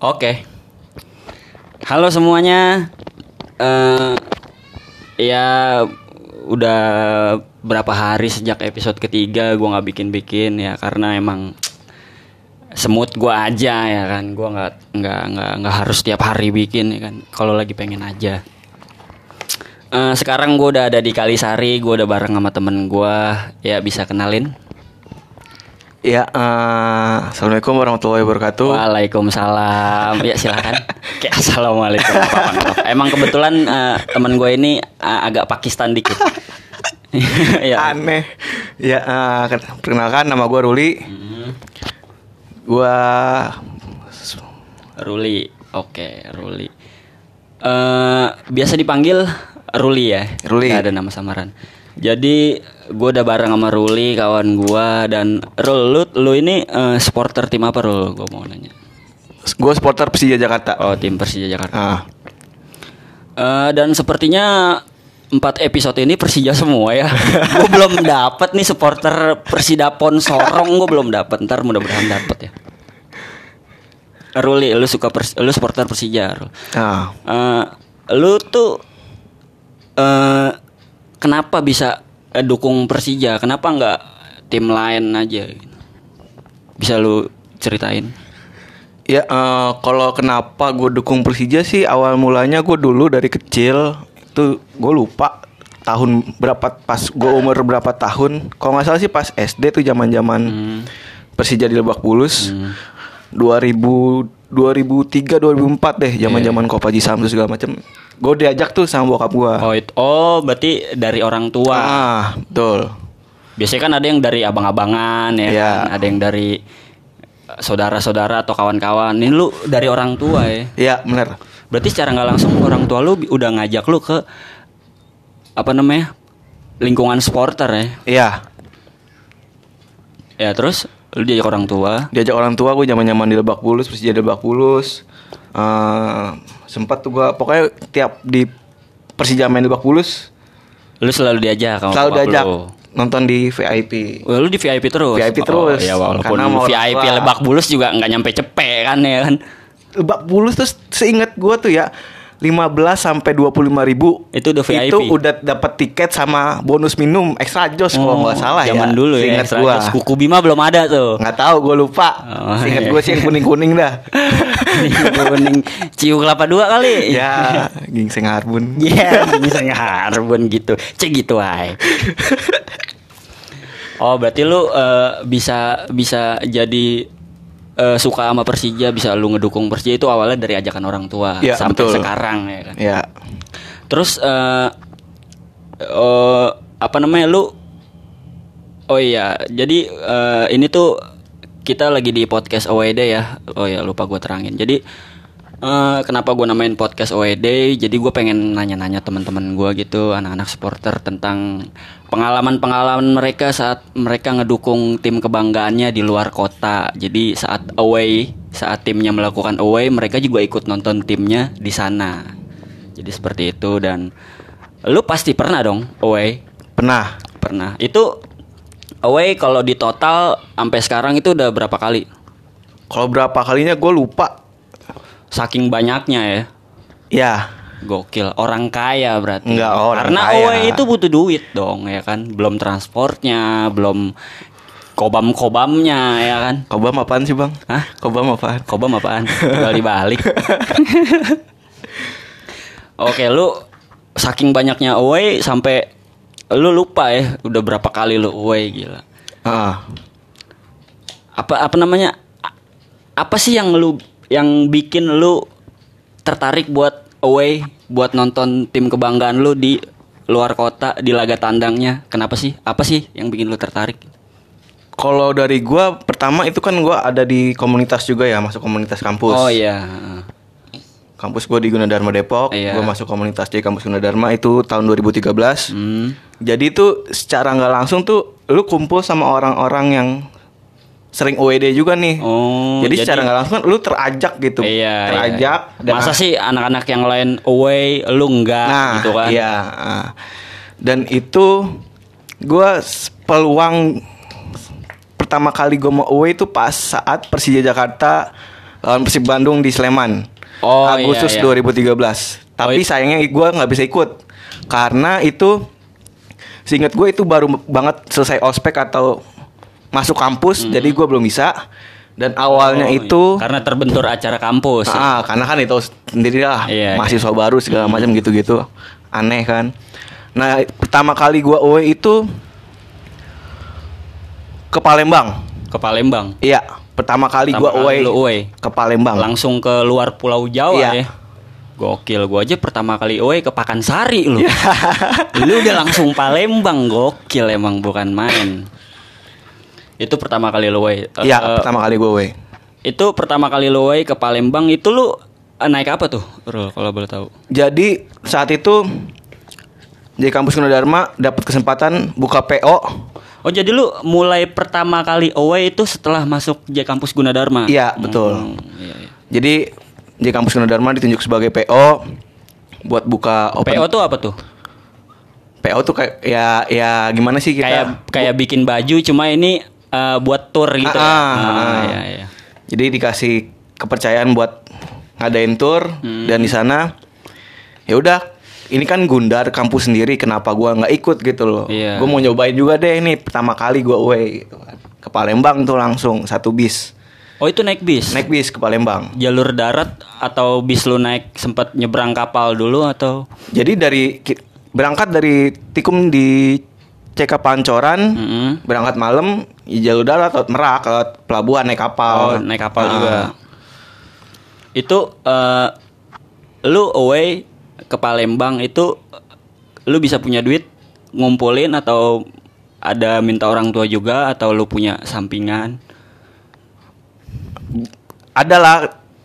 Oke. Halo semuanya. Eh ya udah berapa hari sejak episode ketiga gua nggak bikin-bikin ya karena emang semut gua aja ya kan. Gua nggak nggak nggak nggak harus tiap hari bikin ya kan. Kalau lagi pengen aja. Eh sekarang gua udah ada di Kalisari, gua udah bareng sama temen gua. Ya bisa kenalin. Ya, eh, assalamualaikum warahmatullahi wabarakatuh. Waalaikumsalam. Ya silakan. Kayak assalamualaikum. Maaf, maaf. Emang kebetulan eh, teman gue ini eh, agak Pakistan dikit. ya. Aneh. Ya, ken- perkenalkan nama gue Ruli. Hmm, Gua Ruli. Oke, Ruli. Eh biasa dipanggil Ruli ya. Ruli. Nggak ada nama samaran. Jadi gue udah bareng sama Ruli kawan gua dan Rul lu, lu ini eh, supporter tim apa Rul? Gue mau nanya. gue supporter Persija Jakarta. Oh tim Persija Jakarta. Ah, Eh, dan sepertinya empat episode ini Persija semua ya. gue belum dapat nih supporter Persidapon Sorong gue belum dapat. Ntar mudah-mudahan dapat ya. Ruli, lu suka pers lu supporter Persija. Rul. ah. Eh, lu tuh eh kenapa bisa eh, dukung Persija? Kenapa nggak tim lain aja? Bisa lu ceritain? Ya, eh, kalau kenapa gue dukung Persija sih awal mulanya gue dulu dari kecil itu gue lupa tahun berapa pas gue umur berapa tahun. Kalau nggak salah sih pas SD tuh zaman-zaman Hmm. Persija di Lebak Bulus. 2000 2003 2004 deh zaman-zaman Kopaji Samsu segala macem Gue diajak tuh sama bokap gua. Oh, it- oh berarti dari orang tua. Ah, betul. Biasanya kan ada yang dari abang-abangan ya, Iya. kan? ada yang dari eh, saudara-saudara atau kawan-kawan. Ini lu dari orang tua ya. Iya, bener Berarti secara nggak langsung orang tua lu udah ngajak lu ke apa namanya? lingkungan supporter ya. Iya, Ya terus lu diajak orang tua. diajak orang tua gue zaman-zaman di Lebak Bulus, Persija di Lebak Bulus. Eh, sempat tuh gua pokoknya tiap di Persija main di Lebak Bulus Lu selalu diajak sama selalu diajak lu. nonton di VIP. Wah, lu di VIP terus. VIP Oh, terus. ya walaupun Karena mau VIP. Lebak Bulus juga nggak nyampe cepet kan ya kan. Lebak Bulus tuh seingat gua tuh ya 15 sampai 25 ribu Itu udah VIP. Itu udah dapat tiket sama bonus minum extra jos kalau Oh, nggak salah ya. Zaman dulu ya. Extra gua. jos. Kuku Bima belum ada tuh. Nggak tahu gue lupa. Oh, Seingat iya. gue sih yang kuning-kuning dah. kuning ciu kelapa dua kali. ya, gingseng harbun. Iya, misalnya harbon gitu. Cek gitu ay. Oh, berarti lu eh, bisa bisa jadi eh, suka sama Persija, bisa lu ngedukung Persija itu awalnya dari ajakan orang tua Iya, sampai betul. sekarang ya kan. Ya. Terus eh eh, apa namanya lu Oh iya, jadi eh, ini tuh kita lagi di podcast OED ya. Oh ya, lupa gue terangin. Jadi eh, kenapa gue namain podcast OED? Jadi gue pengen nanya-nanya teman-teman gue gitu, anak-anak supporter tentang pengalaman-pengalaman mereka saat mereka ngedukung tim kebanggaannya di luar kota. Jadi saat away, saat timnya melakukan away, mereka juga ikut nonton timnya di sana. Jadi seperti itu dan lu pasti pernah dong away Pernah. Pernah. Itu away kalau di total sampai sekarang itu udah berapa kali? Kalau berapa kalinya gue lupa. Saking banyaknya ya. Ya. Gokil, orang kaya berarti. Enggak, orang Karena kaya. away itu butuh duit dong ya kan. Belum transportnya, belum kobam-kobamnya ya kan. Kobam apaan sih bang? Hah? Kobam apaan? Kobam apaan? Tinggal dibalik. Oke, lu saking banyaknya away sampai lu lupa ya udah berapa kali lu away gila. Ah. apa apa namanya apa sih yang lu yang bikin lu tertarik buat away buat nonton tim kebanggaan lu di luar kota di laga tandangnya kenapa sih apa sih yang bikin lu tertarik Kalau dari gua pertama itu kan gua ada di komunitas juga ya, masuk komunitas kampus. oh iya Kampus gua di Gunadarma Depok, Iya. gua masuk komunitas di kampus Gunadarma itu tahun 2013. hmm. Jadi itu secara nggak langsung tuh lu kumpul sama orang-orang yang sering OED juga nih. oh jadi, secara nggak langsung kan lu terajak gitu. iya, terajak. iya. dan masa sih anak-anak yang lain away lu enggak Nah, gitu kan Iya. ah. Dan itu gua peluang pertama kali gue mau away itu pas saat Persija Jakarta lawan Persib Bandung di Sleman. Oh, Agustus iya, iya. 2013. Tapi Oh, it- sayangnya gue nggak bisa ikut karena itu seingat gue itu baru banget selesai ospek atau masuk kampus, jadi gue belum bisa. Dan awalnya Hmm. Oh, itu karena terbentur acara kampus. Ah, karena kan itu sendiri lah Iya, mahasiswa baru segala macam gitu-gitu. Aneh kan. Nah, pertama kali gua away itu ke Palembang. ke Palembang. Iya, pertama kali kali away away. ke Palembang. Langsung ke luar Pulau Jawa Iya. ya. Gokil gua aja pertama kali away ke Pakansari lu. Iya. lu udah langsung Palembang, gokil emang bukan main. Itu pertama kali lu away. Eh, Iya, eh, pertama kali gua away. Itu pertama kali lu away ke Palembang itu lu eh, naik apa tuh? Rul, kalau boleh tahu. Jadi saat itu di kampus Gunadarma dapat kesempatan buka PO. Oh jadi lu mulai pertama kali away itu setelah masuk J Kampus Gunadarma? Iya, betul. Hmm, iya, iya. Jadi di kampus Gunadarma ditunjuk sebagai PO buat buka open PO tuh apa tuh? PO tuh kayak ya ya gimana sih kita Kayak kayak bikin baju cuma ini eh, buat tour gitu ya. Ah, Ah, ah. iya, iya. Jadi dikasih kepercayaan buat ngadain tour Hmm. dan di sana ya udah ini kan Gundar kampus sendiri kenapa gua nggak ikut gitu loh. Iya. Gua mau nyobain juga deh ini pertama kali gua away gitu kan. Ke Palembang tuh langsung satu bis. Oh itu naik bis? Naik bis ke Palembang. Jalur darat atau bis lu naik sempat nyebrang kapal dulu atau? Jadi dari berangkat dari Tikum di CK Pancoran, Mm-mm. berangkat malam ya jalur darat lewat Merak lewat pelabuhan naik kapal. Oh naik kapal Ah. juga. Itu eh, lu away ke Palembang itu lu bisa punya duit ngumpulin atau ada minta orang tua juga atau lu punya sampingan? ada lah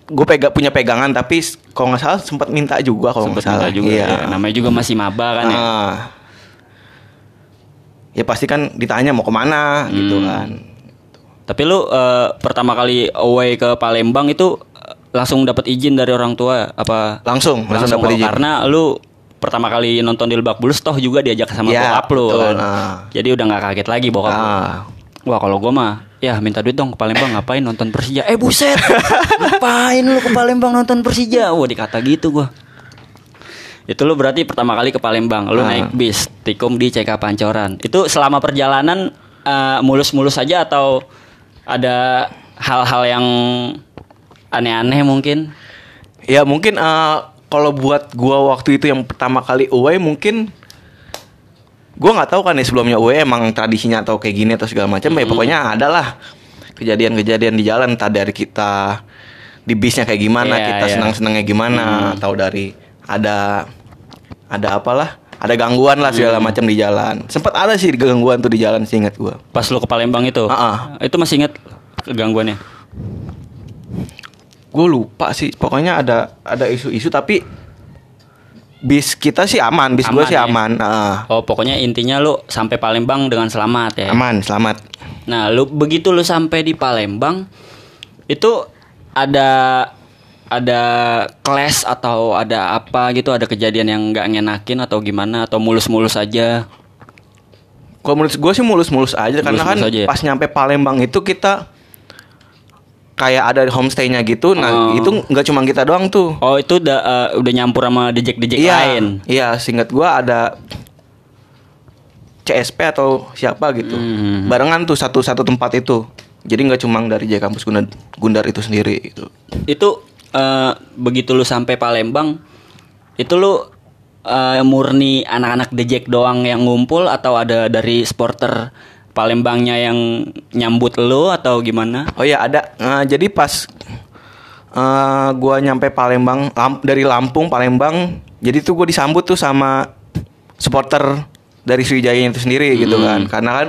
gue pega punya pegangan tapi kalau nggak salah sempat minta juga kalau nggak salah juga iya. ya. Namanya juga masih maba kan ya. Ya pasti kan ditanya mau ke mana gitu Hmm. kan Tapi lu eh, pertama kali away ke Palembang itu eh, langsung dapat izin dari orang tua apa? langsung langsung, Langsung dapat oh, izin karena lu pertama kali nonton di Lebak Bulus toh juga diajak sama Iya, bokap lu betul, kan. ah. Jadi udah nggak kaget lagi bokap lu. ah. Wah kalau gua mah ya minta duit dong ke Palembang ngapain nonton Persija? Eh buset, ngapain lu ke Palembang nonton Persija? Wah dikata gitu gua. Itu lu berarti pertama kali ke Palembang, lu Ah. naik bis tikum di CK Pancoran. Itu selama perjalanan eh, mulus-mulus saja atau ada hal-hal yang aneh-aneh mungkin? ya mungkin eh, kalau buat gua waktu itu yang pertama kali away mungkin gua nggak tahu kan ya sebelumnya away emang tradisinya atau kayak gini atau segala macam Hmm. ya pokoknya ada lah kejadian-kejadian di jalan entah dari kita di bisnya kayak gimana Iya, kita iya. senang-senangnya gimana atau dari ada ada apalah ada gangguan lah segala Hmm. macam di jalan sempat ada sih gangguan tuh di jalan seingat gua Pas lu ke Palembang itu, Ah, itu masih inget gangguannya? gue lupa sih pokoknya ada ada isu-isu tapi bis kita sih aman bis Aman sih ya? aman Ah, Oh pokoknya intinya lu sampai Palembang dengan selamat ya. aman selamat Nah, lu begitu lu sampai di Palembang itu ada ada kelas atau ada apa gitu, ada kejadian yang nggak ngenakin atau gimana atau mulus-mulus aja. Kalau menurut gue sih mulus-mulus aja karena kan aja ya? pas nyampe Palembang itu kita kayak ada homestaynya gitu. Oh. Nah itu nggak cuma kita doang tuh. Oh, itu udah eh, udah nyampur sama dejek-dejek iya, lain. iya. Singkat gue ada CSP atau siapa gitu. Hmm. Barengan tuh satu satu tempat itu. Jadi nggak cuma dari J Kampus Gundar, Gundar itu sendiri gitu. Itu eh, begitu lu sampai Palembang itu lu eh, murni anak-anak dejek doang yang ngumpul atau ada dari supporter Palembangnya yang nyambut lu atau gimana? Oh iya ada. Nah, jadi pas eh gua nyampe Palembang Lam- dari Lampung Palembang, jadi tuh gue disambut tuh sama supporter dari Sriwijaya itu sendiri gitu Hmm. kan. Karena kan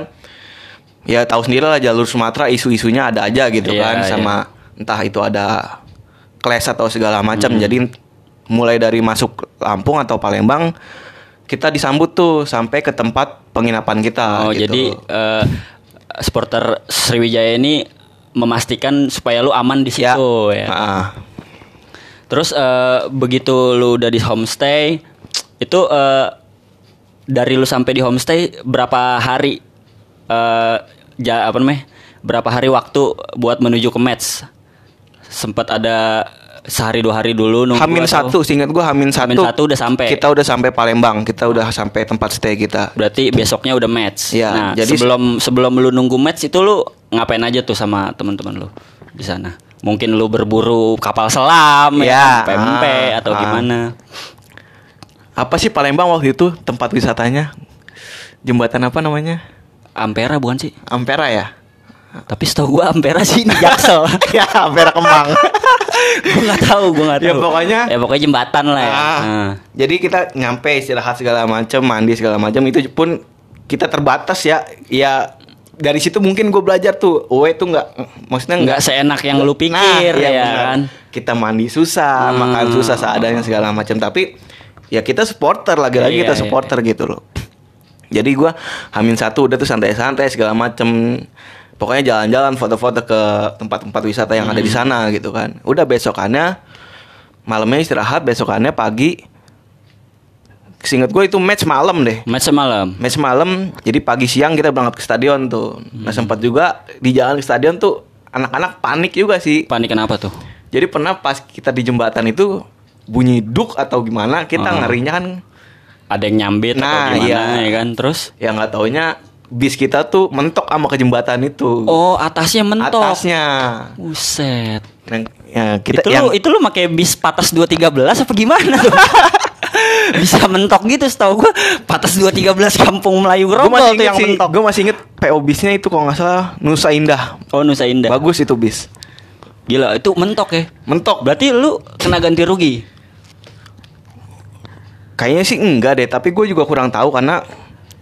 ya tahu sendiri lah jalur Sumatera isu-isunya ada aja gitu Iya, kan iya. sama entah itu ada clash atau segala macam. Hmm. Jadi mulai dari masuk Lampung atau Palembang kita disambut tuh sampai ke tempat penginapan kita Oh, gitu. jadi eh, supporter Sriwijaya ini memastikan supaya lu aman di ya. situ ya. Ah. Terus eh, begitu lu udah di homestay, itu eh, dari lu sampai di homestay berapa hari eh ja, apa namanya? Berapa hari waktu buat menuju ke match? Sempat ada sehari dua hari dulu nunggu Hamin atau- satu, seingat gua Hamin satu. Hamin satu udah sampai. Kita udah sampai Palembang, kita udah sampai tempat stay kita. Berarti besoknya udah match. Iya, nah, jadi- sebelum sebelum lu nunggu match itu lu ngapain aja tuh sama teman-teman lu di sana? Mungkin lu berburu kapal selam Iya, ya, kan, pempek ah, atau ah. gimana? Apa sih Palembang waktu itu tempat wisatanya? Jembatan apa namanya? Ampera bukan sih? Ampera ya? Tapi setahu gua Ampera sih di Jaksel. ya, Ampera Kemang. gua nggak tahu, gua nggak Ya, tahu. pokoknya- ya pokoknya jembatan lah ya. Ah, Nah. Jadi kita nyampe istirahat segala macam, mandi segala macam itu pun kita terbatas ya. Ya dari situ mungkin gue belajar tuh, Uwe tuh nggak, maksudnya Nggak seenak yang lu pikir, iya ya benar. kan? Kita mandi susah, Hmm. makan susah seadanya segala macam. Tapi ya kita supporter lagi-lagi Iya, kita iya, supporter gitu loh. Jadi gua Hamin satu udah tuh santai-santai segala macem Pokoknya jalan-jalan foto-foto ke tempat-tempat wisata yang ada di Hmm. sana gitu kan Udah besokannya Malamnya istirahat, besokannya pagi Seinget gue itu match malam deh Match semalam. Match malam, jadi pagi siang kita berangkat ke stadion tuh Nah Hmm. sempat juga di jalan ke stadion tuh Anak-anak panik juga sih Panik kenapa tuh? Jadi pernah pas kita di jembatan itu Bunyi duk atau gimana Kita Oh. ngerinya kan Ada yang nyambit Nah, atau gimana iya. ya kan? Terus Ya nggak taunya bis kita tuh mentok sama ke jembatan itu. Oh, atasnya mentok. Atasnya. Buset. Nah, ya kita itu yang lu itu lu pakai bis patas 213 apa gimana tuh? Bisa mentok gitu setahu gua patas 213 Kampung Melayu Grogol tuh yang sih, mentok. gue masih inget PO bisnya itu kalau nggak salah Nusa Indah. Oh, Nusa Indah. Bagus itu bis. Gila, itu mentok ya. Mentok. Berarti lu kena ganti rugi. Kayaknya sih enggak deh, tapi gue juga kurang tahu karena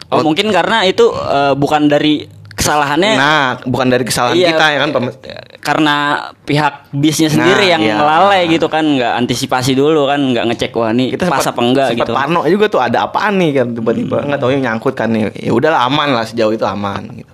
Oh, mungkin karena itu eh, bukan dari kesalahannya nah bukan dari kesalahan Iya, kita ya kan pem- karena pihak bisnya sendiri Nah, yang iya. lalai gitu kan nggak antisipasi dulu kan nggak ngecek wah nih kita pas apa enggak gitu parno juga tuh ada apaan nih kan tiba-tiba nggak tahu yang nyangkut kan nih. Ya udahlah aman lah sejauh itu aman gitu.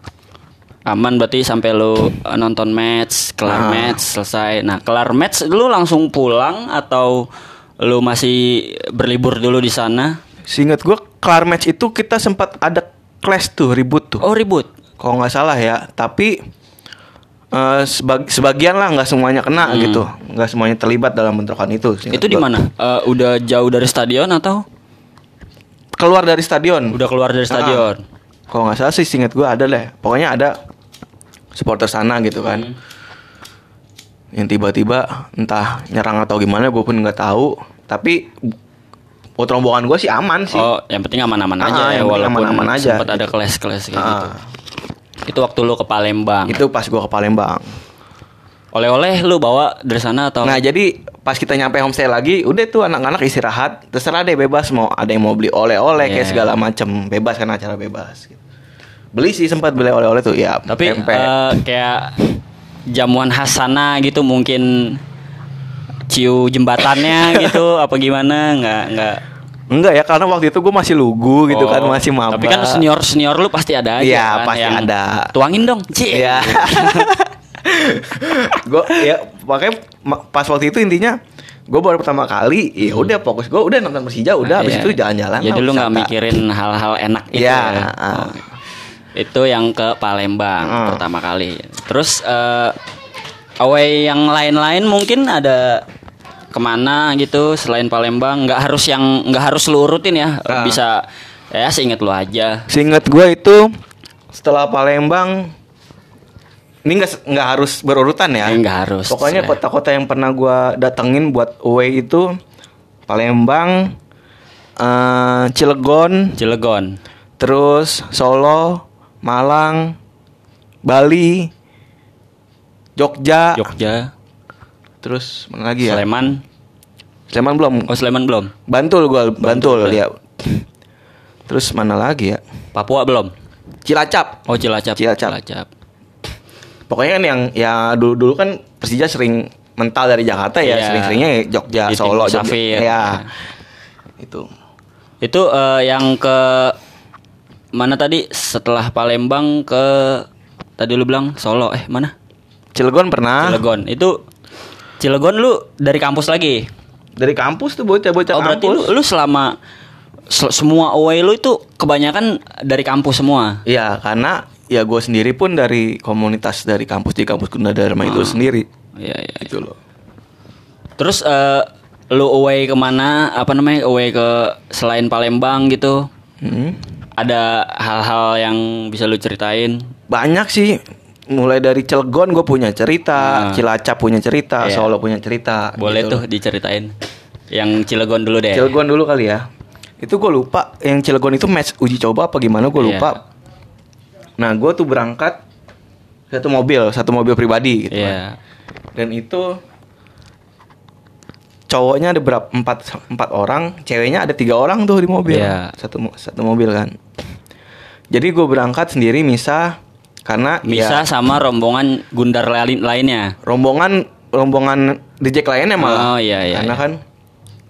aman berarti sampai lu uh, nonton match kelar Nah. match selesai nah kelar match lu langsung pulang atau lu masih berlibur dulu di sana Seingat gue kelar match itu kita sempat ada clash tuh ribut tuh. oh ribut kalau nggak salah ya tapi eh, sebag- sebagian lah nggak semuanya kena Hmm. gitu. Nggak semuanya terlibat dalam bentrokan itu itu di mana? Eh, udah jauh dari stadion atau? Keluar dari stadion. Udah keluar dari stadion. Ah. kalau nggak salah sih singkat gue ada deh pokoknya ada supporter sana gitu kan. Hmm. yang tiba-tiba entah nyerang atau gimana gue pun nggak tahu. Tapi buat rombongan gue sih aman sih oh yang penting aman-aman Ah, aja ya walaupun aman-aman aja, sempat ada gitu. kelas-kelas kayak gitu Ah, itu waktu lu ke Palembang itu pas gue ke Palembang oleh-oleh lu bawa dari sana atau Nah jadi pas kita nyampe homestay lagi, udah tuh anak-anak istirahat, terserah deh bebas mau ada yang mau beli oleh-oleh kayak Iya. segala macem, bebas kan acara bebas. Gitu. Beli sih sempat beli oleh-oleh tuh, ya. tapi pempek. eh, kayak jamuan khas sana gitu mungkin ciu jembatannya gitu apa gimana nggak nggak Enggak ya karena waktu itu gue masih lugu gitu kan, Oh, masih maba. tapi kan senior senior lu pasti ada aja Iya, kan, pasti yang ada. tuangin dong Ci. Iya. gue ya makanya ma- pas waktu itu intinya gue baru pertama kali, ya udah fokus gue udah nonton Persija, udah habis Iya. itu jalan-jalan. jadi lu nggak mikirin hal-hal enak itu Iya, ya? ah. Oh. itu yang ke Palembang Ah. pertama kali terus eh away yang lain-lain mungkin ada ke mana gitu selain Palembang nggak harus yang nggak harus lu urutin ya Ah. bisa ya seinget lu aja Seingat gue itu setelah Palembang ini nggak nggak harus berurutan ya. Eh, nggak harus, Pokoknya ya. kota-kota yang pernah gue datengin buat away itu Palembang, eh, Cilegon, Cilegon terus Solo, Malang, Bali, Jogja, Jogja terus mana lagi ya? Sleman Sleman belum. oh Sleman belum Bantul gue, Bantul, udah. ya. Terus mana lagi ya? Papua belum Cilacap. oh Cilacap Cilacap. Pokoknya kan yang ya dulu dulu kan Persija sering mental dari Jakarta ya, Iya. sering-seringnya ya Jogja, Di Solo, Jogja. Safir. Ya. Itu. Itu eh, yang ke mana tadi setelah Palembang ke tadi lu bilang Solo eh mana? Cilegon pernah. Cilegon. Itu Cilegon lu dari kampus lagi. Dari kampus tuh bocah-bocah Oh berarti kampus. lu, lu selama se- semua away lu itu kebanyakan dari kampus semua. Iya, karena ya gue sendiri pun dari komunitas dari kampus di kampus Gunadarma itu Ah. sendiri. Iya iya. Gitu loh. Terus eh, lu away ke mana? Apa namanya? Away ke selain Palembang gitu? Hmm. Ada hal-hal yang bisa lu ceritain? Banyak sih. Mulai dari Cilegon gue punya cerita, Ah. Cilacap punya cerita, Iya. Solo punya cerita. Boleh gitu tuh diceritain. Yang Cilegon dulu deh. Cilegon dulu kali ya. Itu gue lupa. Yang Cilegon itu match uji coba apa gimana gue Iya. lupa. Nah gue tuh berangkat satu mobil, satu mobil pribadi gitu. kan. Iya. Dan itu cowoknya ada berapa empat empat orang, ceweknya ada tiga orang tuh di mobil. Iya. Satu satu mobil kan. Jadi gue berangkat sendiri misa karena Bisa ya, sama rombongan gundar lain lainnya. rombongan rombongan reject lainnya malah. Oh, iya, iya, Karena iya. kan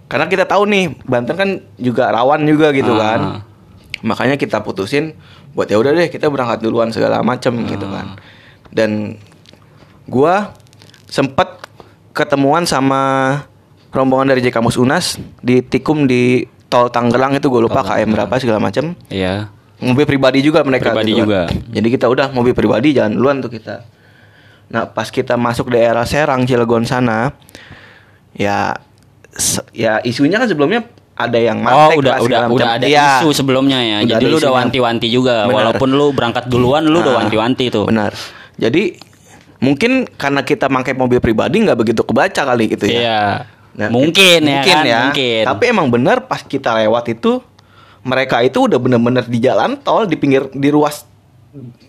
karena kita tahu nih Banten kan juga rawan juga gitu Ah. kan. Makanya kita putusin buat ya udah deh kita berangkat duluan segala macem gitu Ah. kan. Dan gua sempet ketemuan sama rombongan dari J Kampus Unas di Tikum di tol Tangerang itu gue lupa KM berapa segala macem Iya. Mobil pribadi juga mereka Pribadi gitu juga. kan. jadi kita udah mobil pribadi jalan duluan tuh kita nah pas kita masuk daerah Serang Cilegon sana ya ya isunya kan sebelumnya ada yang Oh mantek udah lah, udah udah ada Iya, isu sebelumnya ya. Udah Jadi lu udah wanti-wanti juga. Benar. Walaupun lu berangkat duluan, lu udah Ah, wanti-wanti tuh. benar jadi mungkin karena kita pakai mobil pribadi nggak begitu kebaca kali gitu ya Iya. Nah, mungkin ya mungkin kan, ya. mungkin. Tapi emang bener pas kita lewat itu mereka itu udah bener-bener di jalan tol di pinggir di ruas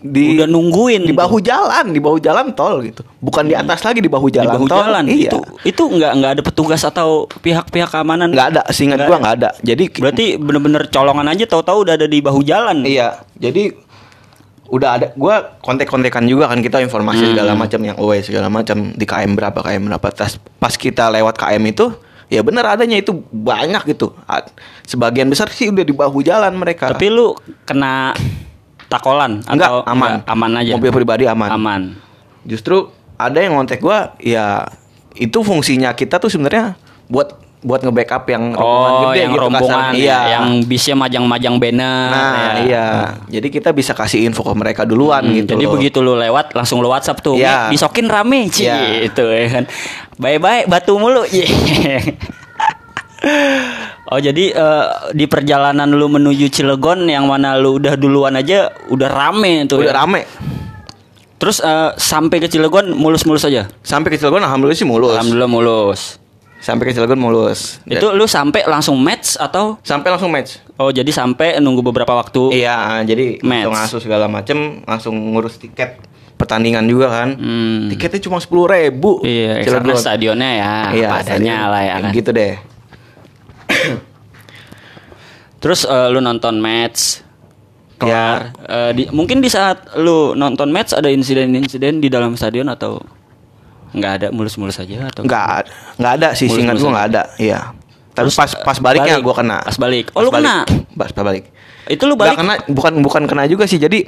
di Udah nungguin di tuh. bahu jalan di bahu jalan tol gitu. Bukan di atas lagi di bahu di jalan bahu tol. jalan. Iya. Itu itu nggak nggak ada petugas atau pihak-pihak keamanan? Nggak ada seingat Nggak gua nggak ada. Jadi berarti bener-bener colongan aja tahu-tahu udah ada di bahu jalan. Iya. Jadi udah ada gua kontek-kontekan juga kan kita informasi Hmm. segala macam yang OE segala macam di KM berapa KM berapa. Tas- pas kita lewat KM itu ya bener adanya itu banyak gitu sebagian besar sih udah di bahu jalan mereka tapi lu kena takolan Enggak, atau aman. enggak? aman aja Mobil pribadi aman. aman Justru ada yang ngontek gua ya itu fungsinya kita tuh sebenarnya buat buat nge-backup yang rombongan oh gede yang gitu rombongan kasarnya. ya, iya. yang bisnya majang-majang banner Nah, ya. iya. Jadi kita bisa kasih info ke mereka duluan Hmm, gitu. Jadi loh. begitu lu lewat langsung lu WhatsApp tuh. Iya. "Mi, Disokin rame Ci." Iya. Itu ya kan. Bye-bye batu mulu. Ye. oh, jadi eh, di perjalanan lu menuju Cilegon yang mana lu udah duluan aja udah rame tuh. Udah ya. rame. Terus eh, sampai ke Cilegon mulus-mulus aja. Sampai ke Cilegon alhamdulillah sih mulus. Alhamdulillah mulus. Sampai ke Cilegon mulus. Dan- Itu lu sampai langsung match atau sampai langsung match. Oh, jadi sampai nunggu beberapa waktu. Iya, jadi Match. langsung ngasuh segala macem, langsung ngurus tiket pertandingan juga kan. Hmm. Tiketnya cuma sepuluh ribu. Iya, karena stadionnya ya Iya, adanya lah ya kan. Gitu deh. Terus eh, lu nonton match Ya. kelar. Eh, di, mungkin di saat lu nonton match ada insiden-insiden di dalam stadion atau nggak ada mulus-mulus aja atau Nggak ada, nggak ada sih singkat gua aja. nggak ada. Iya. Tapi Terus, pas pas baliknya balik. gua kena. Pas balik. Oh, lu balik. kena? Pas, pas balik. itu lu balik kena, bukan bukan kena juga sih. Jadi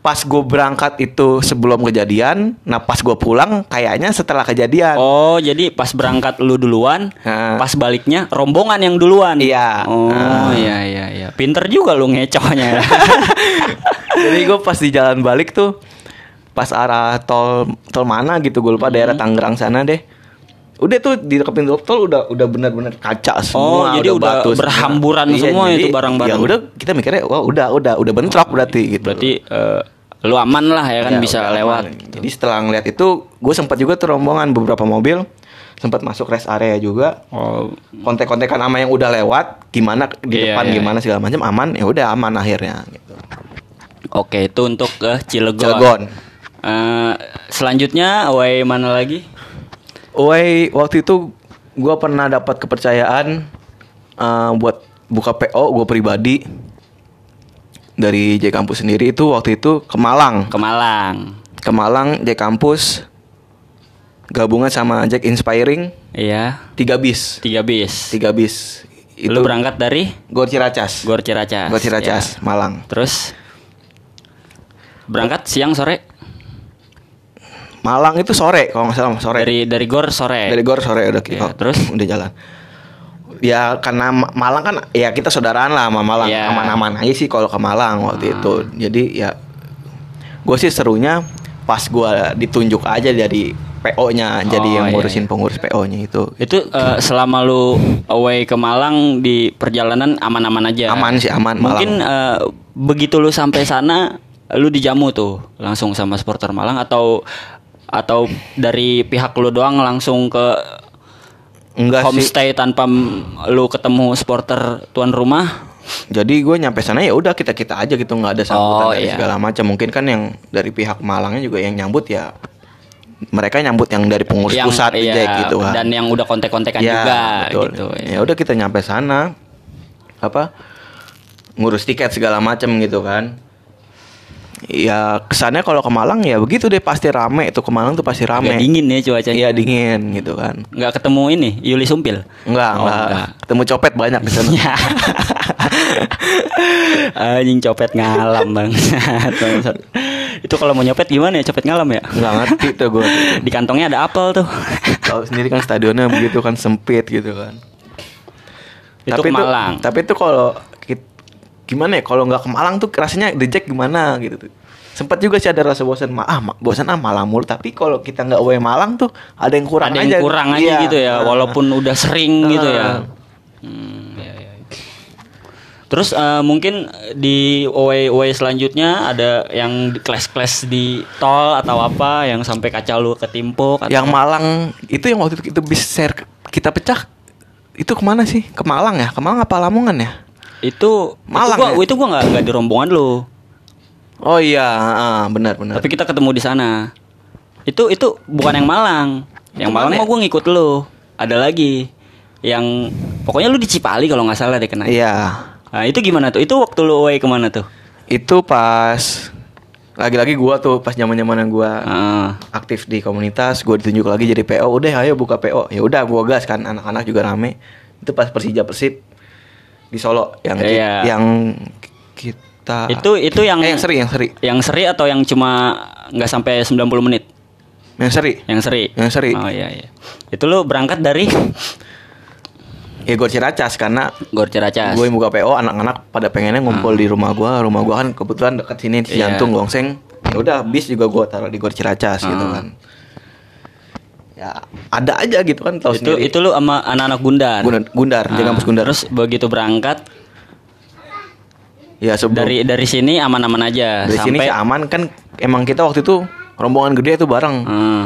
pas gue berangkat itu sebelum kejadian, nah pas gue pulang kayaknya setelah kejadian. Oh, jadi pas berangkat lu duluan, Nah. pas baliknya rombongan yang duluan. Iya. Oh, Nah. iya iya iya. Pinter juga lu ngecohnya. Jadi gue pas di jalan balik tuh pas arah tol tol mana gitu gue lupa Hmm. daerah Tangerang sana deh. Udah tuh di dekat pintu tol udah udah benar-benar kaca semua. Oh, jadi udah batu semua. berhamburan Iya, semua jadi itu barang-barang. Ya udah kita mikirnya wah udah udah udah bentrok berarti gitu. Berarti eh, lu aman lah ya kan Ya, bisa udah lewat. aman. Jadi setelah ngeliat itu gue sempat juga tuh rombongan beberapa mobil sempat masuk rest area juga. Oh, Kontek-kontekan sama yang udah lewat gimana di Iya, depan iya, gimana segala macam aman ya udah aman akhirnya gitu. Oke, itu untuk ke Cilegon. Cilegon. Eh, selanjutnya away mana lagi? Woi, waktu itu gue pernah dapat kepercayaan eh, buat buka PO gue pribadi dari J Kampus sendiri itu waktu itu ke Malang. Ke Malang. Ke Malang J Kampus gabungan sama Jack Inspiring Iya, tiga bis. tiga bis. Tiga bis. Itu Lu berangkat dari Gor Ciracas. Gor Ciracas. Gor Ciracas, Ya. Malang. Terus berangkat siang sore Malang itu sore kalau nggak salah sore. dari dari Gor sore. Dari Gor sore udah Iya, oh, terus? udah jalan. Ya karena Ma- Malang kan ya kita saudaraan lah sama Malang Iya. aman-aman aja sih kalau ke Malang waktu Ah. itu. Jadi ya gue sih serunya pas gue ditunjuk aja dari PO-nya jadi Oh, yang iya, ngurusin pengurus PO-nya itu Itu eh, selama lu away ke Malang di perjalanan aman-aman aja. Aman sih, aman, Mungkin eh, begitu lu sampai sana lu dijamu tuh langsung sama supporter Malang atau atau dari pihak lu doang langsung ke enggak sih homestay tanpa m- lu ketemu supporter tuan rumah. jadi gue nyampe sana ya udah kita kita aja gitu nggak ada sambutan Oh, dari iya. segala macam mungkin kan yang dari pihak Malangnya juga yang nyambut ya mereka nyambut yang dari pengurus yang pusat iya, aja gitu kan dan yang udah kontek-kontekan Ya, juga betul. gitu. ya udah kita nyampe sana apa ngurus tiket segala macam gitu kan ya kesannya kalau ke Malang ya begitu deh pasti rame itu ke Malang tuh pasti Agak rame dingin ya cuacanya. Iya dingin gitu kan Nggak ketemu ini Yuli Sumpil. Enggak, Oh, enggak. enggak. Ketemu copet banyak di sana. Ya. Anjing copet ngalam bang. Itu kalau mau nyopet gimana ya copet ngalam ya? Enggak ngerti tuh gue. Di kantongnya ada apel tuh. Tahu sendiri kan stadionnya begitu kan sempit gitu kan. Itu tapi Malang. Tuh, tapi tuh kalau gimana ya kalau nggak ke Malang tuh rasanya reject gimana gitu tuh. Sempat juga sih ada rasa bosan, ah bosan ah Malang mulu. Tapi kalau kita nggak away Malang tuh ada yang kurang ada aja. yang kurang aja Iya. gitu ya, walaupun udah sering gitu ya. Ah. Hmm, ya, ya. Terus eh, mungkin di away away selanjutnya ada yang kelas-kelas di tol atau apa yang sampai kaca lu ketimpuk atau Yang Malang itu yang waktu itu itu bis share kita pecah itu ke mana sih? Ke Malang ya? Ke Malang apa Lamongan ya? Itu Malang itu gua, ya? itu gua nggak nggak di rombongan lu Oh iya, ah, benar benar. tapi kita ketemu di sana itu itu bukan yang Malang yang Malang mau ya? gue ngikut lu ada lagi yang pokoknya lu di Cipali kalau nggak salah deh kena Iya. nah, itu gimana tuh itu waktu lu away ke mana tuh Itu pas lagi-lagi gua tuh pas zaman-zamanan gua Heeh. aktif di komunitas, gua ditunjuk lagi jadi PO. Udah ayo buka PO. Ya udah gua gas kan anak-anak juga rame. Itu pas Persija Persib di Solo yang ki- Iya. yang kita itu itu yang eh, yang seri, yang seri. yang seri atau yang cuma nggak sampai 90 menit Yang seri. yang seri Yang seri. oh iya iya itu lu berangkat dari Ya gua Ciracas karena Gor Ciracas gue buka PO anak-anak pada pengennya ngumpul di rumah gua. Rumah gua kan kebetulan dekat sini di Iya. Jantung Gongseng. Ya udah bis juga gua taruh di Gor Ciracas gitu Ah. kan. Ya ada aja gitu kan tahu itu sendiri. itu lu sama anak-anak Gundar Gundar, Gundar, Ah, jaga kampus Gundar. terus begitu berangkat ya sebelum dari dari sini aman-aman aja dari sini sampai sih aman kan emang kita waktu itu rombongan gede itu bareng Hmm,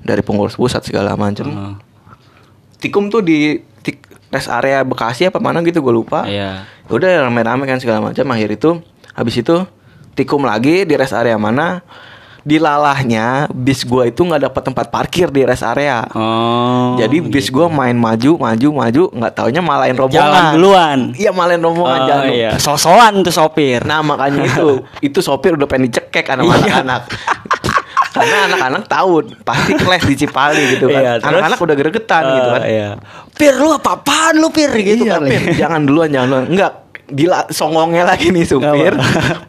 dari pengurus pusat segala macam. hmm, Tikum tuh di tik, rest area Bekasi apa mana gitu gue lupa. iya Udah rame-rame kan segala macam. Akhir itu habis itu tikum lagi di rest area mana. Dilalahnya bis gua itu nggak dapat tempat parkir di rest area. oh Jadi bis gua main maju maju maju nggak taunya malain rombongan. jalan duluan Iya malain rombongan oh, jalan. iya. sosokan tuh sopir Nah makanya itu itu sopir udah pengen dicekek sama Iya. anak-anak. Karena anak-anak tahu pasti kelas di Cipali gitu kan. Iya, terus? anak-anak udah gregetan gitu kan. Oh, iya. Pir lu apa-apaan lu Pir gitu iya, kan Pir, jangan duluan, jangan duluan. Enggak, dila songongnya lagi nih supir.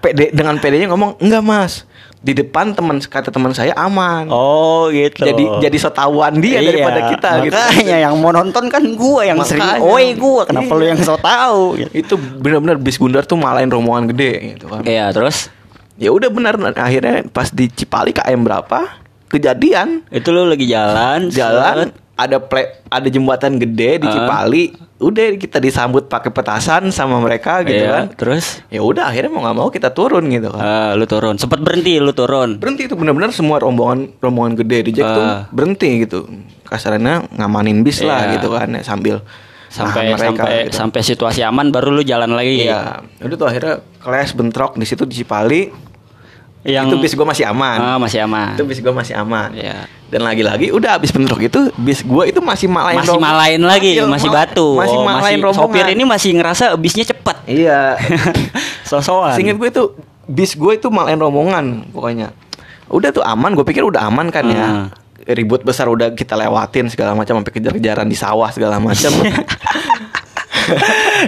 PD dengan PD-nya ngomong, "Enggak, Mas. Di depan teman kata teman saya aman." Oh gitu Jadi jadi sotawan dia Iya, daripada kita gitu. Makanya yang mau nonton kan gua yang sering Makanya. oi gua kenapa Iya. lu yang so tahu gitu. Itu benar-benar bis Gundar tuh malain rombongan gede gitu kan. Iya, terus Ya udah benar akhirnya pas di Cipali KM berapa? Kejadian itu lu lagi jalan, jalan. Ada ple, ada jembatan gede di Ah. Cipali. Udah kita disambut pakai petasan sama mereka gitu Iya, kan. Terus Ya udah akhirnya mau nggak mau kita turun gitu kan. ah, lu turun. Sempat berhenti lu turun. berhenti itu benar-benar semua rombongan rombongan gede di Jack tuh Ah. berhenti gitu kasarannya ngamanin bis lah Iya. gitu kan ya, sambil Sampai mereka, sampai gitu. sampai situasi aman baru lu jalan lagi. iya udah tuh akhirnya kelas bentrok di situ di Cipali Yang itu bis gue masih aman Ah, masih aman. itu bis gue masih aman Iya. dan lagi-lagi udah habis bentrok itu bis gue itu masih malain masih rombongan. malain lagi, masih, ma- batu. masih Oh, malain rombongan sopir ini masih ngerasa bisnya cepet. iya Sosokan. Seinget gue itu bis gue itu malain rombongan pokoknya. Udah tuh aman, gue pikir udah aman kan ya. Hmm. Ribut besar udah kita lewatin segala macam sampai kejar-kejaran di sawah segala macam.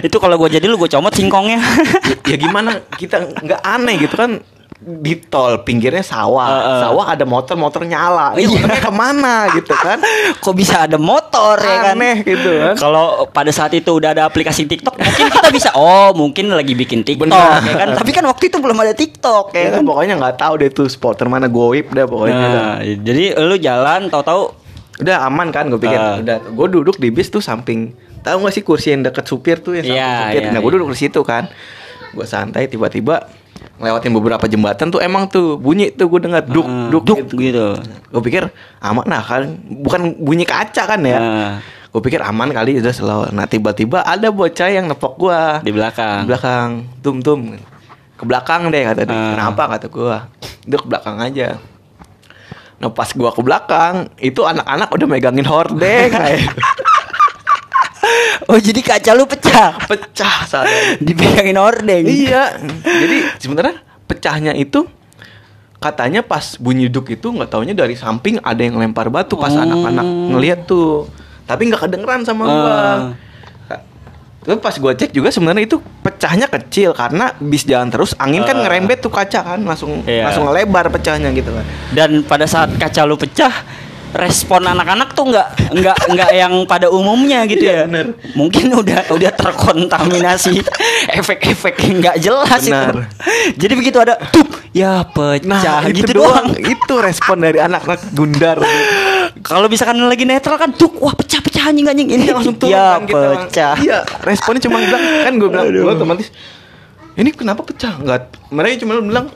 itu kalau gua jadi lu gua comot singkongnya. ya, ya gimana kita nggak aneh gitu kan di tol pinggirnya sawah, Heeh. sawah ada motor-motor nyala. Ini Iya. motornya ke mana gitu kan? Kok bisa ada motor ya kan? Aneh gitu kan. Kalau pada saat itu udah ada aplikasi TikTok, mungkin kita bisa oh mungkin lagi bikin TikTok Benar. ya kan. Tapi kan waktu itu belum ada TikTok ya Ya kan. kan pokoknya nggak tahu deh tuh spotter mana goib deh pokoknya. Nah, jadi lu jalan tahu-tahu Udah aman kan gue pikir. Ah. Udah gue duduk di bis tuh samping. Tahu gak sih kursi yang deket supir tuh yang samping Iya, supir. iya, nah gue iya. duduk di situ kan. Gue santai tiba-tiba ngelewatin beberapa jembatan tuh emang tuh bunyi tuh gue dengar duk eh, duk, duk gitu. gitu. Gue pikir aman nah kan bukan bunyi kaca kan ya. Nah. Gue pikir aman kali udah slow. Nah tiba-tiba ada bocah yang nepok gua Di belakang. Di belakang. Tum tum. Ke belakang deh kata dia. Ah. Kenapa kata gua? Dia ke belakang aja. Nah pas gua ke belakang itu anak-anak udah megangin hordeng kayak Oh jadi kaca lu pecah. pecah sadar. Dipegangin hordeng. iya. Jadi sebenarnya pecahnya itu katanya pas bunyi duk itu nggak taunya dari samping ada yang lempar batu pas Oh. anak-anak ngelihat tuh. Tapi nggak kedengeran sama gua. Ah. Terus pas gua cek juga sebenarnya itu pecahnya kecil karena bis jalan terus angin kan Ah. ngerembet tuh kaca kan langsung Iya. langsung ngelebar pecahnya gitu kan. Dan pada saat kaca lu pecah, respon anak-anak tuh nggak nggak nggak yang pada umumnya gitu Iya, ya. bener. Mungkin udah udah terkontaminasi efek-efek yang nggak jelas Benar. itu. Jadi begitu ada tuh ya pecah Nah, itu gitu doang. Itu respon dari anak-anak gundar. Kalau misalkan lagi netral kan tuh wah pecah-pecah anjing anjing ini langsung turun ya kan kita. pecah. Iya, responnya cuma bilang kan gue bilang gue otomatis ini kenapa pecah? Nggak mereka cuma bilang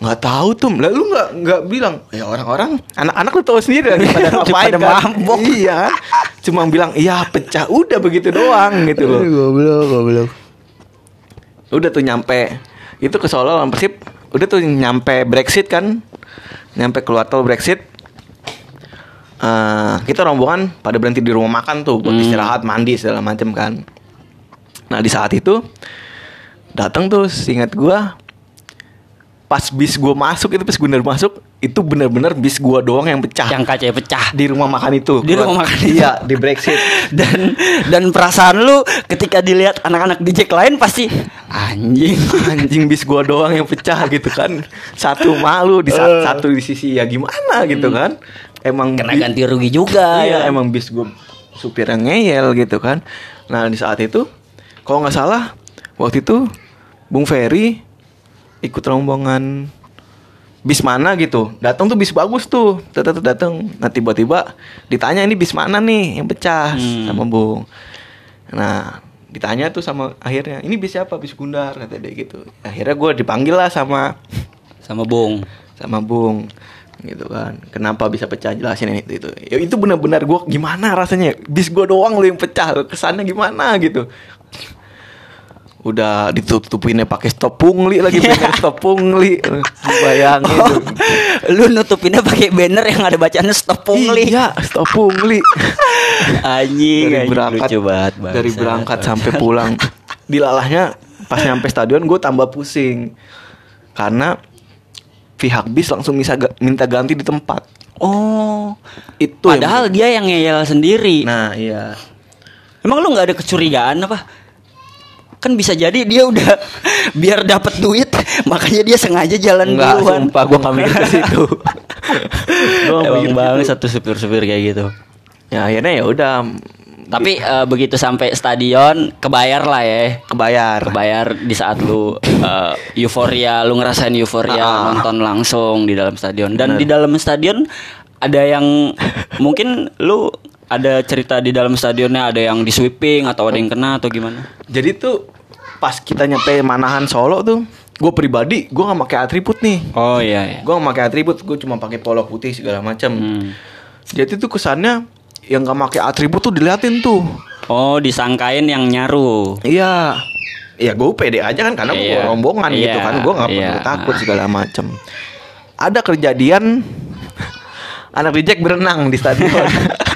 nggak tahu tuh. Lah lu nggak nggak bilang ya orang-orang anak-anak lu tahu sendiri lagi pada ngapain Pada kan. mabok. Iya. Cuma bilang iya pecah udah begitu doang gitu loh. Goblok, goblok. Udah tuh nyampe itu ke Solo Persib. Udah tuh nyampe Brexit kan. Nyampe keluar tol Brexit. Eh, kita rombongan pada berhenti di rumah makan tuh buat Hmm. istirahat, mandi segala macem kan. Nah, di saat itu datang tuh singkat gua pas bis gua masuk itu pas bener masuk itu bener-bener bis gua doang yang pecah Yang kaca pecah. di rumah makan itu. Di rumah makan itu. Iya, di Brexit. dan dan perasaan lu ketika dilihat anak-anak di Jack lain pasti anjing anjing bis gua doang yang pecah gitu kan satu malu di sa- satu di sisi ya gimana gitu kan emang kena ganti rugi juga iya ya. emang bis gua supir yang ngeyel gitu kan nah di saat itu kalau nggak salah waktu itu Bung Ferry ikut rombongan. Bis mana gitu? Datang tuh bis bagus tuh. Tetap datang. Nah tiba-tiba ditanya ini bis mana nih? Yang pecah Hmm. sama Bung. Nah ditanya tuh sama akhirnya ini bis siapa? Bis Gundar kata dia gitu. Akhirnya gue dipanggil lah sama sama Bung. Sama Bung gitu kan. Kenapa bisa pecah? Jelasin ini itu itu. Ya itu benar-benar gue gimana rasanya? Bis gue doang lo yang pecah. Kesannya gimana gitu udah ditutupinnya pakai stop pungli lagi banner stop pungli. Bayangin oh, lu. Nutupinnya pakai banner yang ada bacaan stop pungli. Iya stop pungli. Anjing dari anjing, berangkat banget dari berangkat sampai pulang. Dilalahnya pas nyampe stadion gue tambah pusing. Karena pihak bis langsung bisa minta ganti di tempat. Oh. Itu yang padahal bikin- dia yang ngeyel sendiri. Nah iya. Emang lu nggak ada kecurigaan apa kan bisa jadi dia udah biar dapat duit makanya dia sengaja jalan Enggak, duluan sumpah gue gak mikir ke situ. Nggak Emang mikir banget gitu. satu supir-supir kayak gitu. Ya akhirnya ya udah Tapi eh, begitu sampai stadion kebayar lah ya. kebayar. Kebayar di saat lu eh, euforia, lu ngerasain euforia Ah. nonton langsung di dalam stadion. Dan di dalam stadion ada yang mungkin lu ada cerita di dalam stadionnya ada yang di sweeping atau ada yang kena atau gimana? Jadi tuh pas kita nyampe Manahan Solo tuh, gue pribadi gue nggak pakai atribut nih. Oh iya iya. Gue nggak pakai atribut, gue cuma pakai polo putih segala macam. Hmm. Jadi tuh kesannya yang nggak pakai atribut tuh diliatin tuh. Oh, disangkain yang nyaru. Iya. Ya gue pede aja kan karena gue Iya. rombongan gitu Iya, kan gue nggak perlu iya. takut segala macam. Ada kejadian anak reject berenang di stadion.